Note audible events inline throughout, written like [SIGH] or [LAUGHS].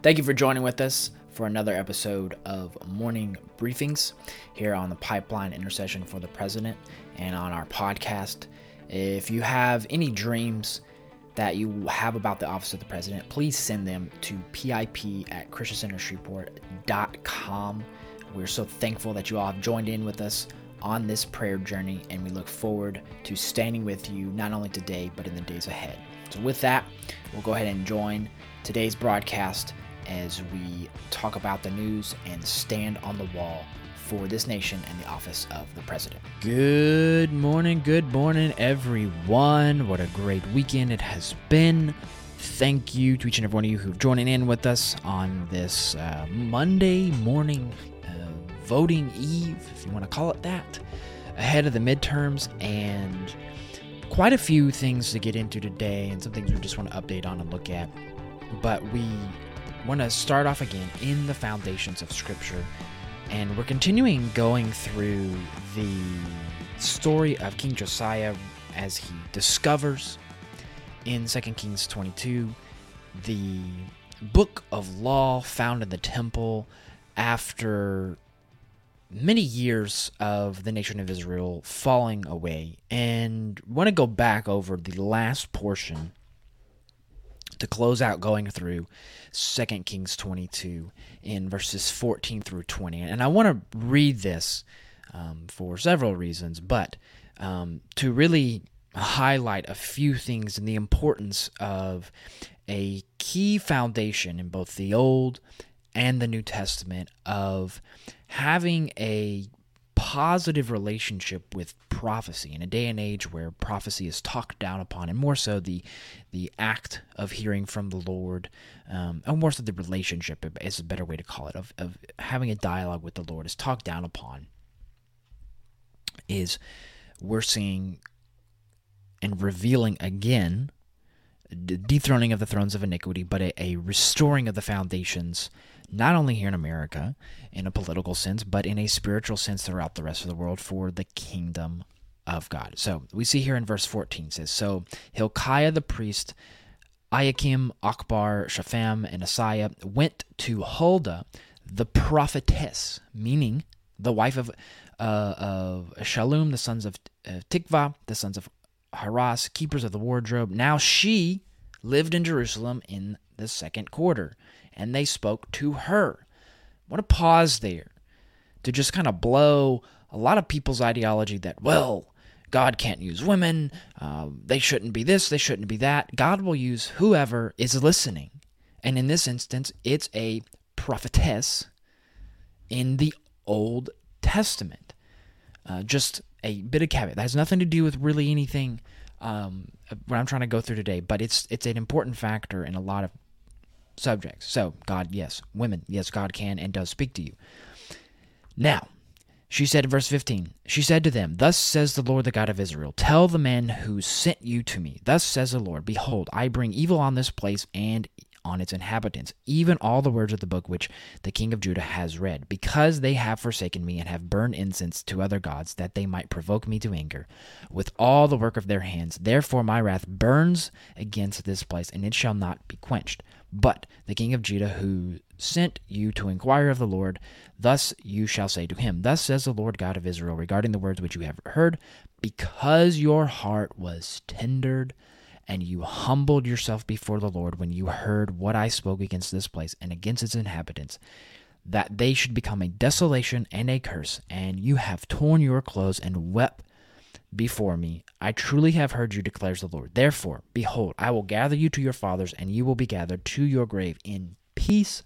Thank you for joining with us for another episode of Morning Briefings here on the Pipeline Intercession for the President and on our podcast. If you have any dreams that you have about the Office of the President, please send them to pip at christiancentershreveport.com. We're so thankful that you all have joined in with us on this prayer journey, and we look forward to standing with you not only today, but in the days ahead. So, with that, we'll go ahead and join today's broadcast as we talk about the news and stand on the wall for this nation and the office of the president. Good morning, good morning, everyone. What a great weekend it has been. Thank you to each and every one of you who've joining in with us on this uh, Monday morning uh, voting eve, if you want to call it that, ahead of the midterms and quite a few things to get into today and some things we just want to update on and look at. But we want to start off again in the foundations of Scripture. And we're continuing going through the story of King Josiah as he discovers in 2 Kings 22 the book of law found in the temple after many years of the nation of Israel falling away. And want to go back over the last portion to close out going through 2 Kings 22 in verses 14 through 20. And I want to read this um, for several reasons, but um, to really highlight a few things and the importance of a key foundation in both the Old and the New Testament of having a positive relationship with prophecy in a day and age where prophecy is talked down upon, and more so the the act of hearing from the Lord, um, and more so the relationship is a better way to call it of, of having a dialogue with the Lord is talked down upon. Is we're seeing and revealing again dethroning of the thrones of iniquity, but a, a restoring of the foundations not only here in America in a political sense, but in a spiritual sense throughout the rest of the world for the kingdom of God. So we see here in verse 14 says, So Hilkiah the priest, Ahikam, Achbor, Shaphan, and Asaiah went to Huldah the prophetess, meaning the wife of uh, of Shallum, the sons of uh, Tikvah, the sons of Harhas, keepers of the wardrobe. Now she lived in Jerusalem in the second quarter and they spoke to her. Want to pause there to just kind of blow a lot of people's ideology that, well, God can't use women, uh, they shouldn't be this, they shouldn't be that. God will use whoever is listening. And in this instance, it's a prophetess in the Old Testament. Uh, just a bit of caveat. That has nothing to do with really anything um, what I'm trying to go through today, but it's it's an important factor in a lot of subjects. So, God, yes. Women, yes, God can and does speak to you. Now, she said in verse 15, She said to them, Thus says the Lord, the God of Israel, Tell the man who sent you to me, Thus says the Lord, Behold, I bring evil on this place and on its inhabitants, even all the words of the book which the king of Judah has read, because they have forsaken me and have burned incense to other gods, that they might provoke me to anger with all the work of their hands. Therefore my wrath burns against this place, and it shall not be quenched. But the king of Judah, who sent you to inquire of the Lord, thus you shall say to him, Thus says the Lord God of Israel regarding the words which you have heard, because your heart was tendered, and you humbled yourself before the Lord when you heard what I spoke against this place and against its inhabitants, that they should become a desolation and a curse, and you have torn your clothes and wept before me. I truly have heard you, declares the Lord. Therefore, behold, I will gather you to your fathers, and you will be gathered to your grave in peace,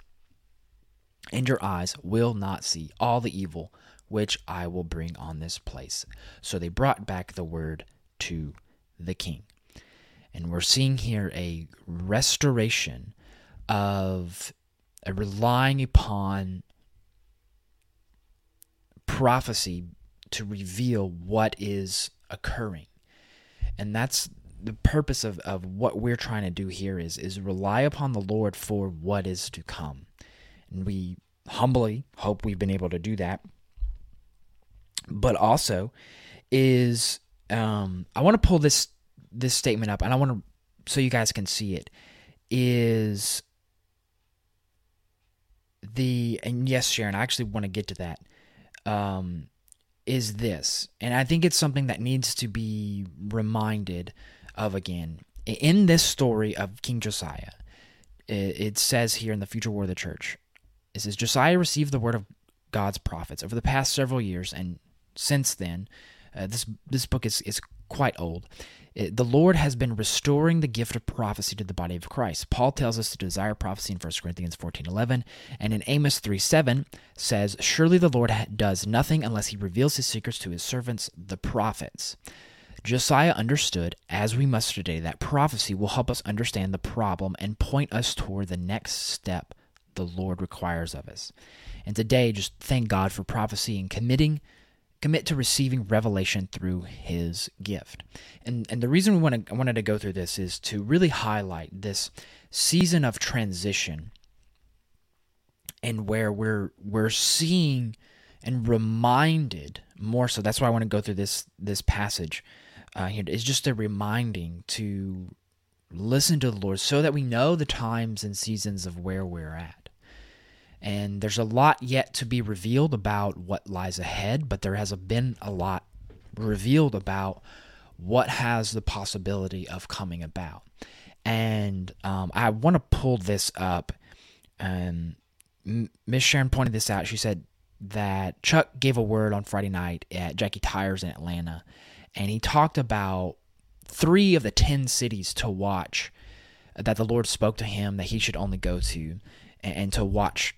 and your eyes will not see all the evil which I will bring on this place. So they brought back the word to the king. And we're seeing here a restoration of a relying upon prophecy to reveal what is occurring. And that's the purpose of, of what we're trying to do here is is rely upon the Lord for what is to come. And we humbly hope we've been able to do that. But also is um, I want to pull this this statement up and I want to so you guys can see it is the and yes, Sharon, I actually want to get to that. Um, is this, and I think it's something that needs to be reminded of again in this story of King Josiah. It, says here in the future war of the church, it says Josiah received the word of God's prophets over the past several years, and since then, uh, this this book is is quite old. Eh, the Lord has been restoring the gift of prophecy to the body of Christ. Paul tells us to desire prophecy in 1 Corinthians 14:11, and in Amos 3:7 says, "Surely the Lord does nothing unless he reveals his secrets to his servants the prophets." Josiah understood, as we must today, that prophecy will help us understand the problem and point us toward the next step the Lord requires of us. And today, just thank God for prophecy and committing commit to receiving revelation through his gift. And and the reason we want to, I wanted to go through this is to really highlight this season of transition and where we're we're seeing and reminded more so that's why I want to go through this this passage uh, here is just a reminding to listen to the Lord so that we know the times and seasons of where we're at. And there's a lot yet to be revealed about what lies ahead, but there has been a lot revealed about what has the possibility of coming about. And um, I want to pull this up. Um, Miss Sharon pointed this out. She said that Chuck gave a word on Friday night at Jackie Tires in Atlanta, and he talked about three of the 10 cities to watch that the Lord spoke to him that he should only go to and, and to watch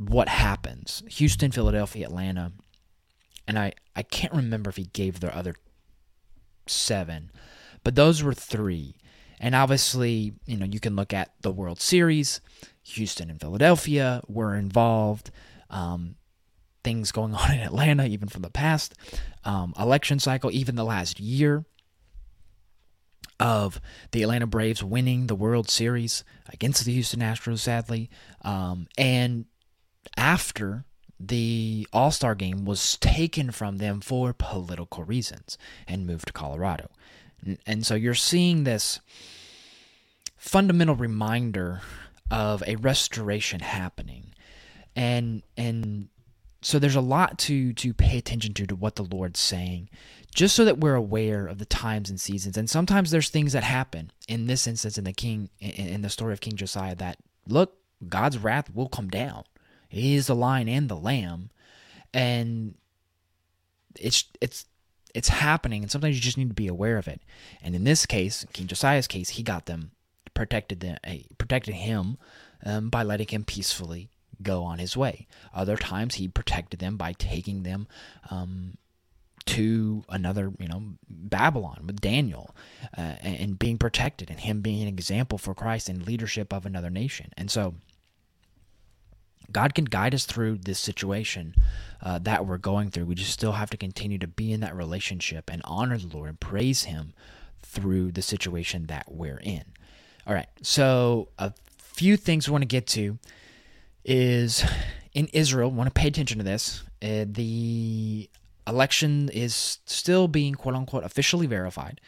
what happens. Houston, Philadelphia, Atlanta. And I, I can't remember if he gave the other seven, but those were three. And obviously, you know, you can look at the World Series. Houston and Philadelphia were involved. Um, things going [LAUGHS] on in Atlanta, even from the past um, election cycle, even the last year of the Atlanta Braves winning the World Series against the Houston Astros, sadly, um, and after the All Star game was taken from them for political reasons and moved to Colorado. And so you're seeing this fundamental reminder of a restoration happening. And and so there's a lot to to pay attention to to what the Lord's saying, just so that we're aware of the times and seasons. And sometimes there's things that happen in this instance in the king in the story of King Josiah that look God's wrath will come down. He is the lion and the lamb, and it's it's it's happening. And sometimes you just need to be aware of it. And in this case, King Josiah's case, he got them protected them uh, protected him um, by letting him peacefully go on his way. Other times he protected them by taking them um, to another, you know, Babylon with Daniel uh, and, being protected and him being an example for Christ and leadership of another nation. And so God can guide us through this situation uh, that we're going through. We just still have to continue to be in that relationship and honor the Lord and praise Him through the situation that we're in. All right, so a few things we want to get to is in Israel. Want to pay attention to this. Uh, the election is still being quote unquote officially verified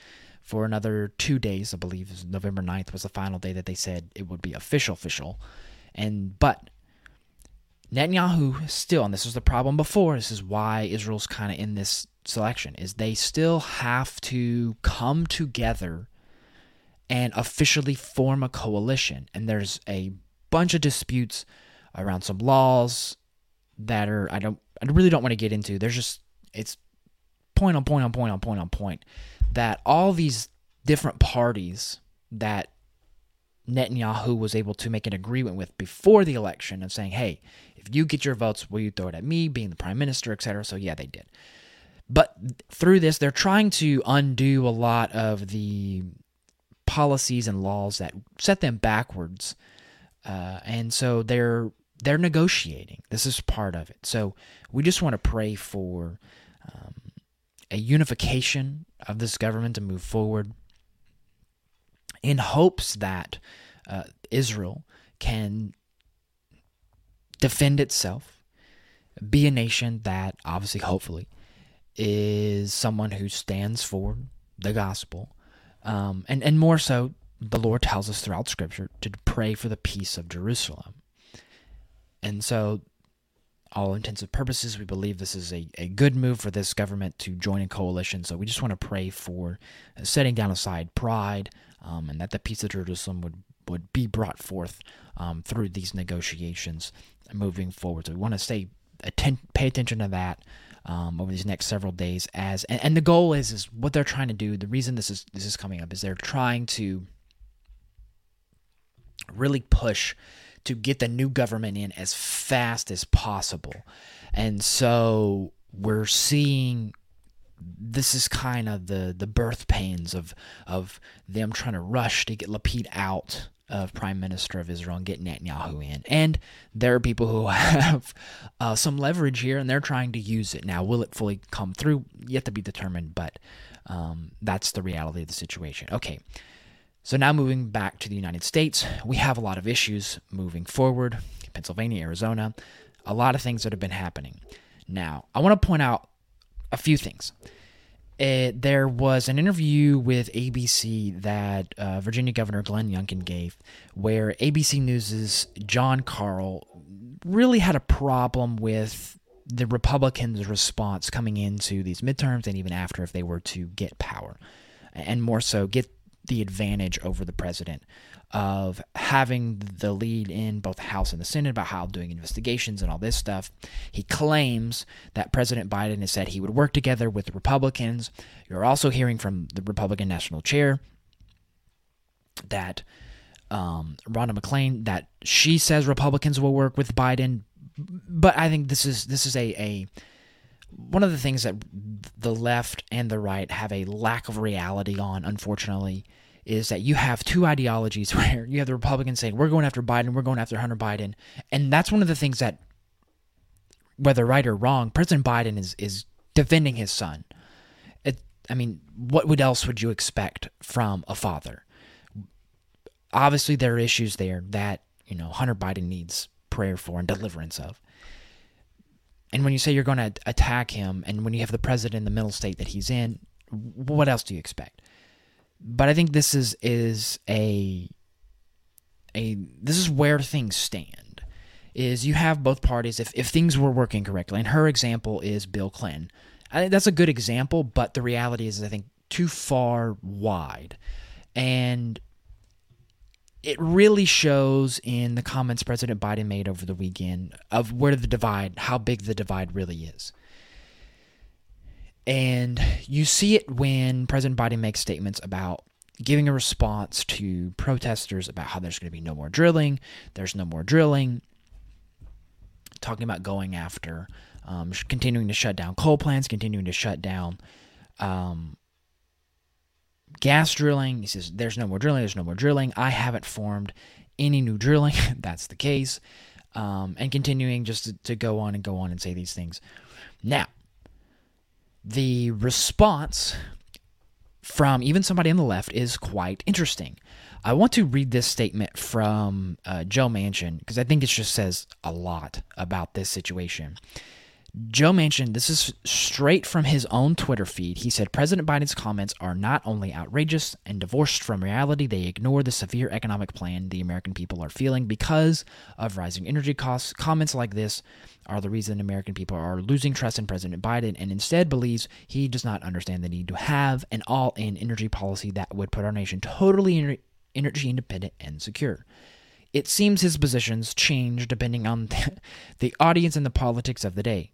for another two days. I believe November 9th was the final day that they said it would be official official. And but Netanyahu still, and this was the problem before, this is why Israel's kind of in this selection, is they still have to come together and officially form a coalition. And there's a bunch of disputes around some laws that are I don't I really don't want to get into. There's just it's point on point on point on point on point that all these different parties that Netanyahu was able to make an agreement with before the election of saying, hey, if you get your votes, will you throw it at me, being the prime minister, etc. So, yeah, they did. But through this, they're trying to undo a lot of the policies and laws that set them backwards. Uh, and so they're they're negotiating. This is part of it. So we just want to pray for um, a unification of this government to move forward in hopes that uh, Israel can defend itself, be a nation that obviously, hopefully, is someone who stands for the gospel. Um, and, and more so, the Lord tells us throughout Scripture to pray for the peace of Jerusalem. And so, all intents and purposes, we believe this is a, a good move for this government to join a coalition. So we just want to pray for setting down aside pride um, and that the peace of Jerusalem would, would be brought forth um, through these negotiations moving forward. So we want to stay atten- pay attention to that um, over these next several days. As and, and the goal is is what they're trying to do. The reason this is this is coming up is they're trying to really push to get the new government in as fast as possible. And so we're seeing this is kind of the the birth pains of of them trying to rush to get Lapid out of Prime Minister of Israel and get Netanyahu in. And there are people who [LAUGHS] have uh, some leverage here and they're trying to use it. Now, will it fully come through? Yet to be determined, but um, that's the reality of the situation. Okay. So now moving back to the United States, we have a lot of issues moving forward. Pennsylvania, Arizona, a lot of things that have been happening. Now, I want to point out a few things. It, there was an interview with ABC that uh, Virginia Governor Glenn Youngkin gave, where ABC News's Jon Karl really had a problem with the Republicans' response coming into these midterms and even after if they were to get power, and more so get the advantage over the president of having the lead in both the House and the Senate about how doing investigations and all this stuff. He claims that President Biden has said he would work together with the Republicans. You're also hearing from the Republican National Chair that um, Rhonda McClain that she says Republicans will work with Biden, but I think this is this is a, a one of the things that the left and the right have a lack of reality on, unfortunately, is that you have two ideologies [LAUGHS] where you have the Republicans saying, we're going after Biden, we're going after Hunter Biden. And that's one of the things that, whether right or wrong, President Biden is, is defending his son. It, I mean, what would else would you expect from a father? Obviously, there are issues there that, you know, Hunter Biden needs prayer for and deliverance of. And when you say you're going to attack him, and when you have the president in the middle state that he's in, what else do you expect? But I think this is is a a this is where things stand. Is you have both parties if if things were working correctly, and her example is Bill Clinton. I, that's a good example, but the reality is, I think too far wide, and it really shows in the comments President Biden made over the weekend of where the divide, how big the divide really is. And you see it when President Biden makes statements about giving a response to protesters about how there's going to be no more drilling, there's no more drilling, talking about going after, um, continuing to shut down coal plants, continuing to shut down um, gas drilling. He says, There's no more drilling, there's no more drilling. I haven't formed any new drilling. [LAUGHS] That's the case. Um, and continuing just to, to go on and go on and say these things. Now, the response from even somebody on the left is quite interesting. I want to read this statement from uh, Joe Manchin because I think it just says a lot about this situation. Joe Manchin, this is straight from his own Twitter feed. He said President Biden's comments are not only outrageous and divorced from reality, they ignore the severe economic plan the American people are feeling because of rising energy costs. Comments like this are the reason American people are losing trust in President Biden and instead believes he does not understand the need to have an all in energy policy that would put our nation totally energy independent and secure. It seems his positions change depending on [LAUGHS] the audience and the politics of the day.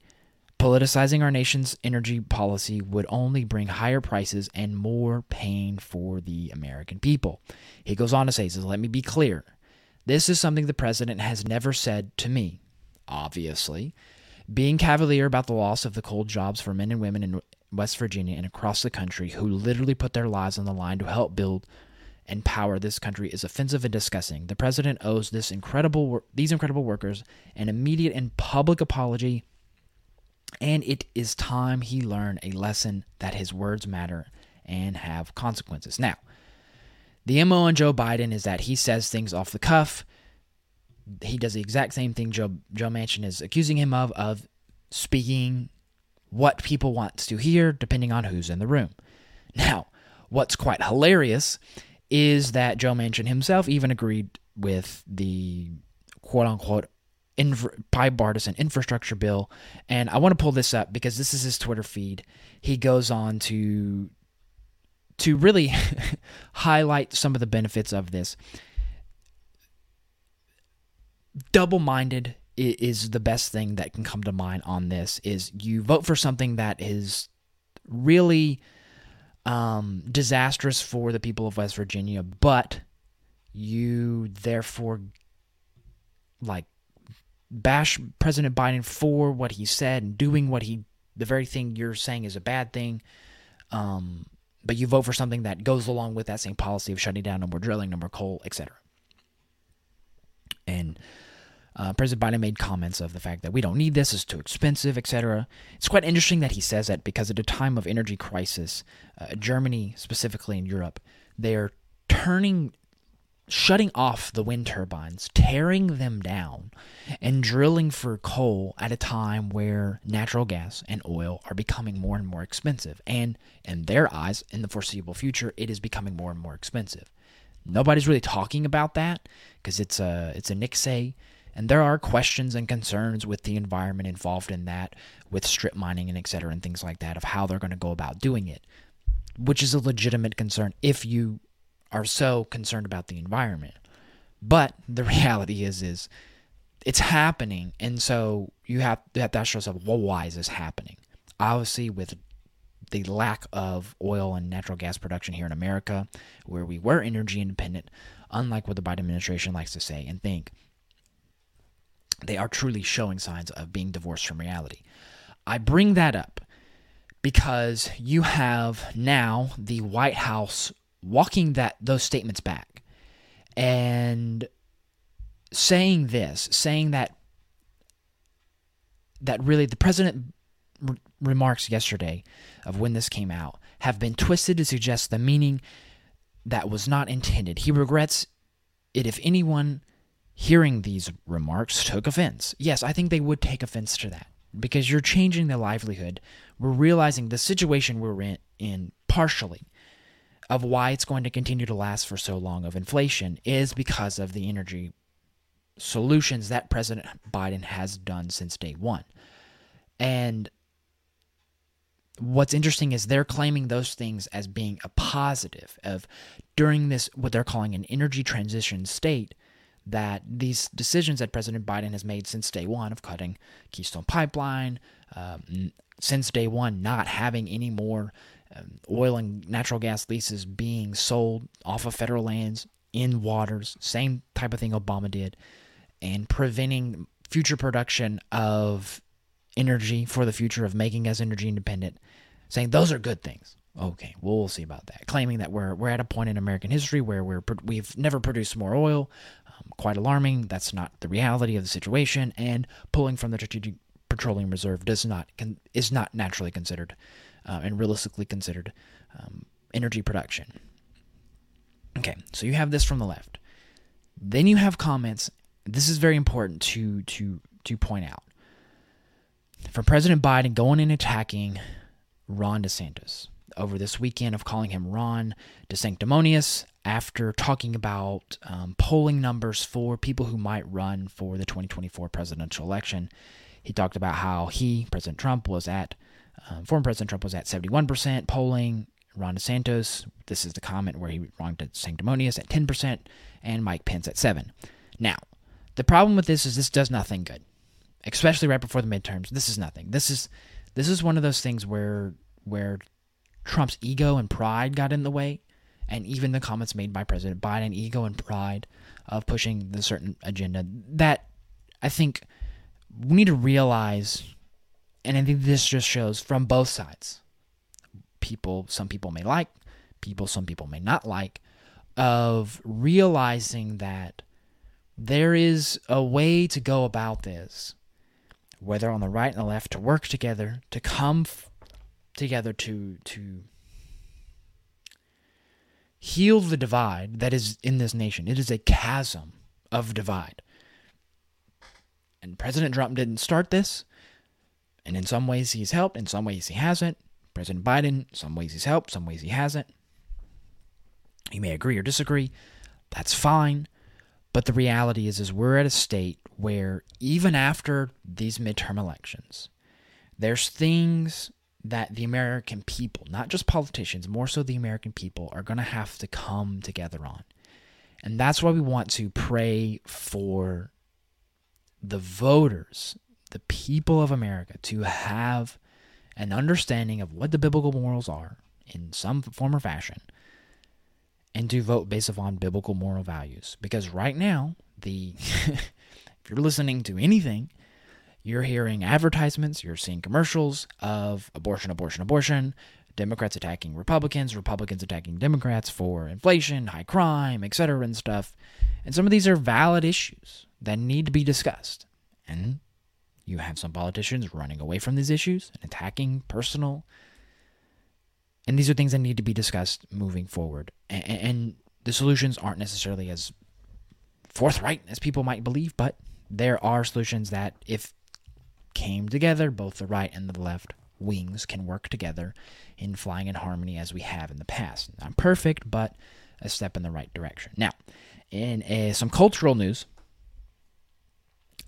Politicizing our nation's energy policy would only bring higher prices and more pain for the American people. He goes on to say, says, Let me be clear. This is something the president has never said to me, obviously. Being cavalier about the loss of the coal jobs for men and women in West Virginia and across the country who literally put their lives on the line to help build and power this country is offensive and disgusting. The president owes this incredible these incredible workers an immediate and public apology and it is time he learn a lesson that his words matter and have consequences. Now, the MO on Joe Biden is that he says things off the cuff. He does the exact same thing Joe Joe Manchin is accusing him of of speaking what people want to hear depending on who's in the room. Now, what's quite hilarious is that Joe Manchin himself even agreed with the quote unquote bipartisan infrastructure bill. And I want to pull this up because this is his Twitter feed. He goes on to to really [LAUGHS] highlight some of the benefits of this. Double minded is the best thing that can come to mind on this is you vote for something that is really um, disastrous for the people of West Virginia, but you therefore like bash President Biden for what he said and doing what he the very thing you're saying is a bad thing. Um, but you vote for something that goes along with that same policy of shutting down no more drilling, no more coal, etc. And uh, President Biden made comments of the fact that we don't need this, it's too expensive, etc. It's quite interesting that he says that because at a time of energy crisis, uh, Germany, specifically in Europe, they're turning, shutting off the wind turbines, tearing them down, and drilling for coal at a time where natural gas and oil are becoming more and more expensive. And in their eyes, in the foreseeable future, it is becoming more and more expensive. Nobody's really talking about that because it's a it's a Nixay and there are questions and concerns with the environment involved in that, with strip mining and et cetera, and things like that, of how they're going to go about doing it, which is a legitimate concern if you are so concerned about the environment. But the [LAUGHS] reality is, is it's happening, and so you have, you to ask yourself, well, why is this happening? Obviously, with the lack of oil and natural gas production here in America, where we were energy independent, unlike what the Biden administration likes to say and think, they are truly showing signs of being divorced from reality. I bring that up because you have now the White House walking that those statements back and saying this, saying that that really the president r- remarks yesterday of when this came out have been twisted to suggest the meaning that was not intended. He regrets it if anyone hearing these remarks took offense. Yes, I think they would take offense to that because you're changing their livelihood. We're realizing the situation we're in, in partially of why it's going to continue to last for so long of inflation is because of the energy solutions that President Biden has done since day one. And what's interesting is they're claiming those things as being a positive of during this what they're calling an energy transition state that these decisions that President Biden has made since day one of cutting Keystone Pipeline, um, since day one, not having any more oil and natural gas leases being sold off of federal lands in waters, same type of thing Obama did, and preventing future production of energy for the future of making us energy independent, saying those are good things. Okay, well, we'll see about that. Claiming that we're we're at a point in American history where we're we've never produced more oil, um, quite alarming. That's not the reality of the situation, and pulling from the strategic petroleum reserve does not is not naturally considered uh, and realistically considered um, energy production. Okay, so you have this from the left. Then you have comments. This is very important to to to point out from President Biden going and attacking Ron DeSantis over this weekend of calling him Ron DeSanctimonious after talking about um, polling numbers for people who might run for the 2024 presidential election. He talked about how he, President Trump, was at, um, former President Trump was at 71% polling. Ron DeSantis, this is the comment where he Ron sanctimonious at 10%, and Mike Pence at 7 Now, the problem with this is this does nothing good, especially right before the midterms. This is nothing. This is this is one of those things where where Trump's ego and pride got in the way, and even the comments made by President Biden, ego and pride of pushing the certain agenda. That I think we need to realize, and I think this just shows from both sides. People, some people may like, people, some people may not like, of realizing that there is a way to go about this, whether on the right and the left, to work together, to come together to to heal the divide that is in this nation. It is a chasm of divide. And President Trump didn't start this. And in some ways he's helped, in some ways he hasn't. President Biden, some ways he's helped, some ways he hasn't. You may agree or disagree. That's fine. But the reality is is we're at a state where even after these midterm elections, there's things that the American people, not just politicians, more so the American people, are going to have to come together on. And that's why we want to pray for the voters, the people of America, to have an understanding of what the biblical morals are in some form or fashion and to vote based upon biblical moral values. Because right now, the [LAUGHS] if you're listening to anything, you're hearing advertisements, you're seeing commercials of abortion, abortion, abortion, Democrats attacking Republicans, Republicans attacking Democrats for inflation, high crime, etc., and stuff. And some of these are valid issues that need to be discussed. And you have some politicians running away from these issues and attacking personal. And these are things that need to be discussed moving forward. And, and the solutions aren't necessarily as forthright as people might believe, but there are solutions that, if came together, both the right and the left wings can work together in flying in harmony as we have in the past. Not perfect, but a step in the right direction. Now, in uh, some cultural news,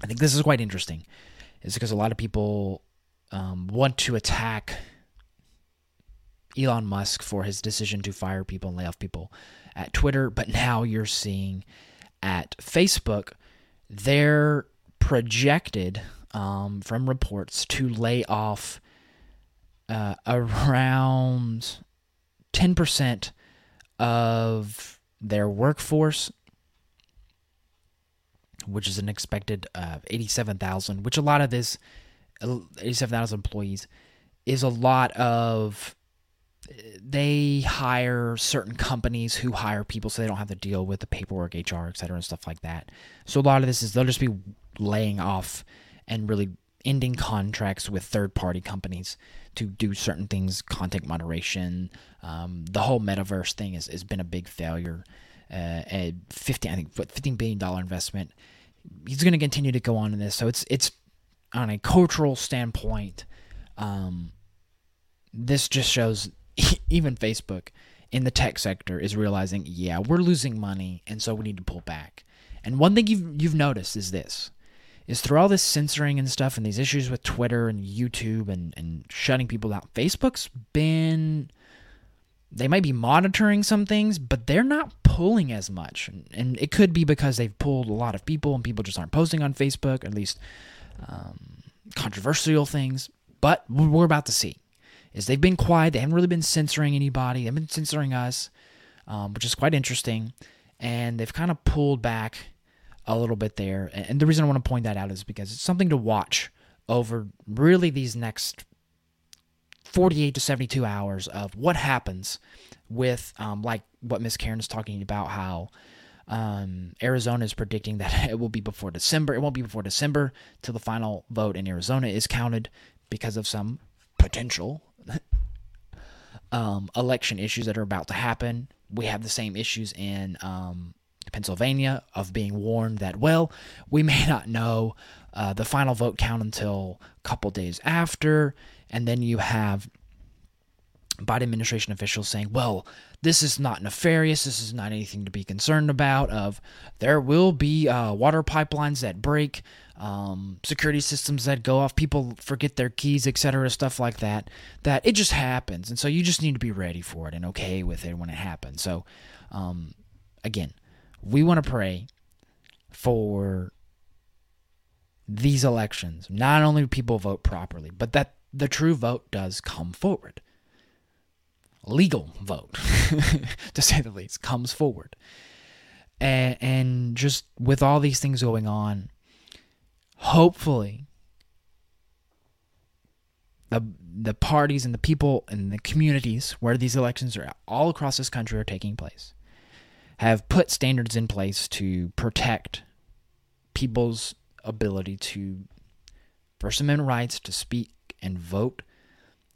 I think this is quite interesting, is because a lot of people um, want to attack Elon Musk for his decision to fire people and lay off people at Twitter, but now you're seeing at Facebook, they're projected um, from reports to lay off uh, around 10% of their workforce, which is an expected uh, 87,000, which a lot of this, 87,000 employees, is a lot of they hire certain companies who hire people so they don't have to deal with the paperwork, HR, et cetera, and stuff like that. So a lot of this is they'll just be laying off and really ending contracts with third party companies to do certain things, content moderation. Um, the whole metaverse thing has, has been a big failure. Uh, at 15, I think, $15 billion investment. He's going to continue to go on in this. So it's, it's on a cultural standpoint, um, this just shows [LAUGHS] even Facebook in the tech sector is realizing, yeah, we're losing money, and so we need to pull back. And one thing you've, you've noticed is this is through all this censoring and stuff and these issues with Twitter and YouTube and, and shutting people out, Facebook's been they might be monitoring some things, but they're not pulling as much. And, it could be because they've pulled a lot of people and people just aren't posting on Facebook, at least um, controversial things. But we're about to see is they've been quiet. They haven't really been censoring anybody. They've been censoring us, um, which is quite interesting. And they've kind of pulled back a little bit there. And the reason I want to point that out is because it's something to watch over really these next 48 to 72 hours of what happens with, um, like what Miss Karen is talking about, how um, Arizona is predicting that [LAUGHS] it will be before December. It won't be before December till the final vote in Arizona is counted because of some potential [LAUGHS] um, election issues that are about to happen. We have the same issues in um, Pennsylvania of being warned that, well, we [LAUGHS] may not know uh, the final vote count until a couple days after. And then you have Biden administration officials saying, well, this is not nefarious. This is not anything to be concerned about. Of there will be uh, water pipelines that break, um, security systems that go off, people forget their keys, etc., stuff like that. That it just happens, and so you just need to be ready for it and okay with it when it happens. So, um, again, we want to pray for these elections. Not only people vote properly, but that the true vote does come forward. Legal vote, [LAUGHS] to say the least, comes forward. And, and just with all these things going on, hopefully the the parties and the people and the communities where these elections are all across this country are taking place have put standards in place to protect people's ability to First Amendment rights to speak and vote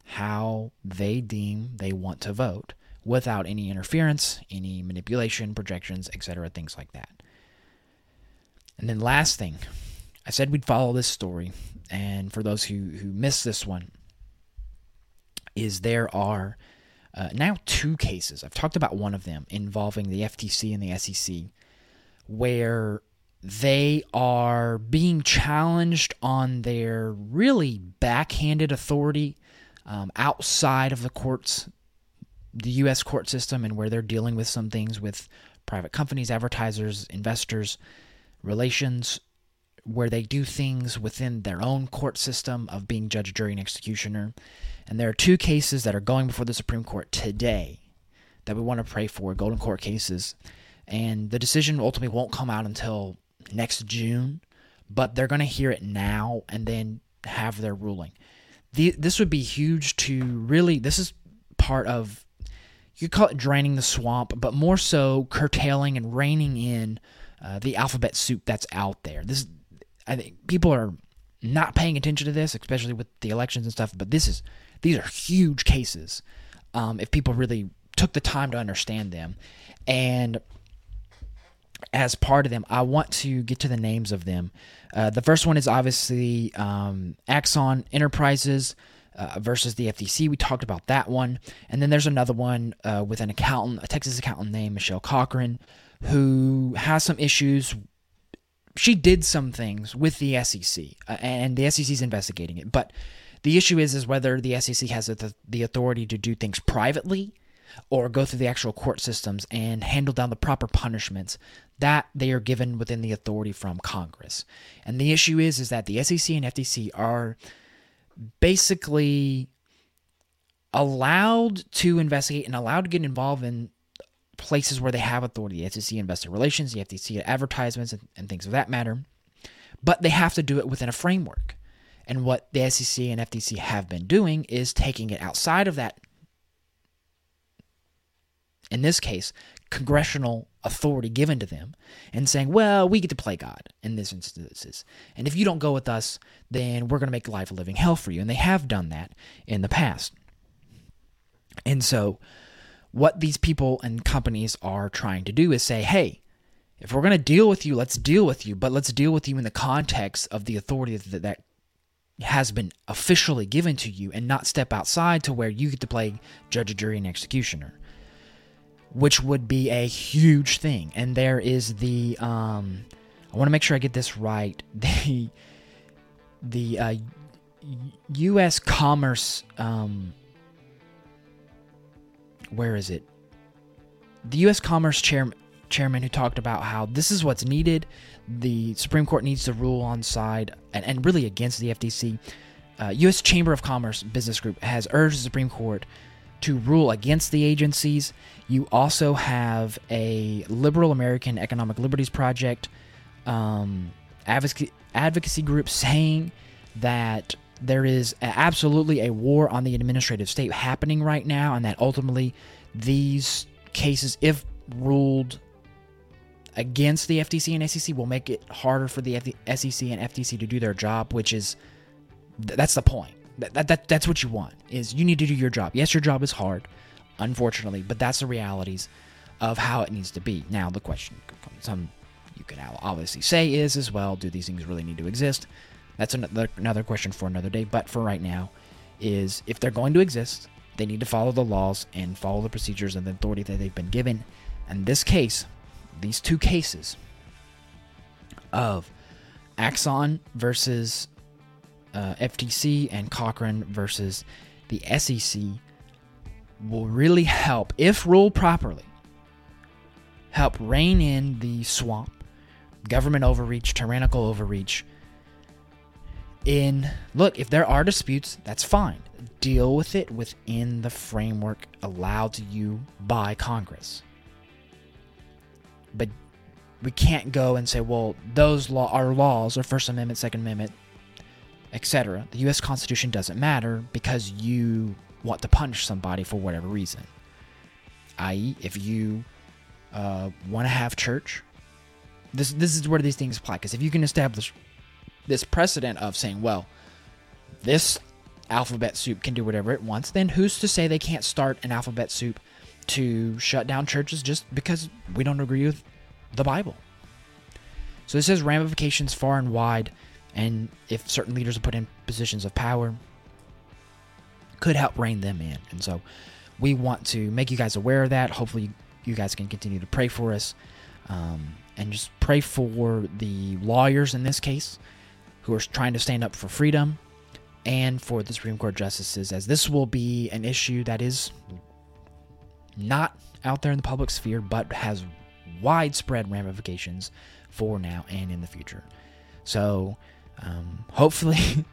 how they deem they want to vote without any interference, any manipulation, projections, etc., things like that. And then last thing, I said we'd follow this story, and for those who who missed this one, is there are uh, now two cases. I've talked about one of them involving the FTC and the SEC, where they are being challenged on their really backhanded authority um, outside of the courts, the U.S. court system, and where they're dealing with some things with private companies, advertisers, investors, relations, where they do things within their own court system of being judge, jury, and executioner. And there are two cases that are going before the Supreme Court today that we want to pray for, Golden Court cases. And the decision ultimately won't come out until next June, but they're going to hear it now and then have their ruling. The, this would be huge to really, this is part of, you call it draining the swamp, but more so curtailing and reining in uh, the alphabet soup that's out there. This, I think people are not paying attention to this, especially with the elections and stuff, but this is, these are huge cases. Um, if people really took the time to understand them. And as part of them, I want to get to the names of them. Uh, the first one is obviously um, Axon Enterprises uh, versus the FTC. We talked about that one. And then there's another one uh, with an accountant, a Texas accountant named Michelle Cochran, who has some issues. She did some things with the SEC, uh, and the SEC is investigating it. But the issue is, is whether the SEC has the, the authority to do things privately or go through the actual court systems and handle down the proper punishments that they are given within the authority from Congress. And the issue is is that the SEC and FTC are basically allowed to investigate and allowed to get involved in places where they have authority. The SEC investor relations, the FTC advertisements and, and things of that matter. But they have to do it within a framework. And what the SEC and FTC have been doing is taking it outside of that in this case, congressional authority given to them and saying, well, we get to play God in this instances. And if you don't go with us, then we're going to make life a living hell for you. And they have done that in the past. And so, what these people and companies are trying to do is say, hey, if we're going to deal with you, let's deal with you, but let's deal with you in the context of the authority that, that has been officially given to you and not step outside to where you get to play judge, jury, and executioner which would be a huge thing. And there is the um, I want to make sure I get this right. [LAUGHS] The the uh, U.S. Commerce um, where is it? The U.S. Commerce chair, chairman who talked about how this is what's needed. The Supreme Court needs to rule on side and, and really against the FTC. Uh, U.S. Chamber of Commerce Business Group has urged the Supreme Court to rule against the agencies. You also have a liberal American Economic Liberties Project um, advocacy, advocacy group saying that there is absolutely a war on the administrative state happening right now, and that ultimately these cases, if ruled against the FTC and SEC, will make it harder for the SEC and FTC to do their job, which is that's the point. That, that, that, that's what you want is you need to do your job. Yes, your job is hard, unfortunately, but that's the realities of how it needs to be. Now, the question some you can obviously say is as well, do these things really need to exist? That's another another question for another day. But for right now, is if they're going to exist, they need to follow the laws and follow the procedures and the authority that they've been given. And this case, these two cases of Axon versus uh, FTC and Cochran versus the SEC will really help, if ruled properly, help rein in the swamp, government overreach, tyrannical overreach. In look, if there are disputes, that's fine. Deal with it within the framework allowed to you by Congress. But we can't go and say, well, those law our laws, or First Amendment, Second Amendment, etc. The US Constitution doesn't matter because you want to punish somebody for whatever reason. I.e., if you uh, want to have church, this this is where these things apply. Because if you can establish this precedent of saying, well, this alphabet soup can do whatever it wants, then who's to say they can't start an alphabet soup to shut down churches just because we don't agree with the Bible? So this has ramifications far and wide and if certain leaders are put in positions of power, could help rein them in. And so we want to make you guys aware of that. Hopefully, you guys can continue to pray for us. Um, and just pray for the lawyers in this case who are trying to stand up for freedom and for the Supreme Court justices, as this will be an issue that is not out there in the public sphere but has widespread ramifications for now and in the future. So, um, hopefully, [LAUGHS] you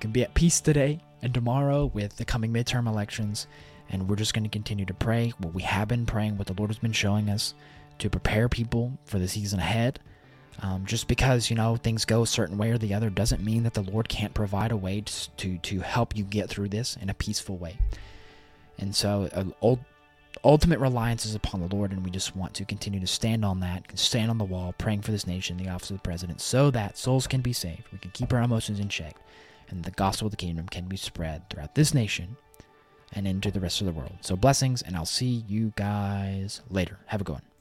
can be at peace today and tomorrow with the coming midterm elections. And we're just going to continue to pray what we have been praying, what the Lord has been showing us to prepare people for the season ahead. Um, just because you know things go a certain way or the other doesn't mean that the Lord can't provide a way to to, help you get through this in a peaceful way. And so, uh, ultimate reliance is upon the Lord, and we just want to continue to stand on that, stand on the wall, praying for this nation, the office of the president, so that souls can be saved. We can keep our emotions in check, and the gospel of the kingdom can be spread throughout this nation and into the rest of the world. So, blessings, and I'll see you guys later. Have a good one.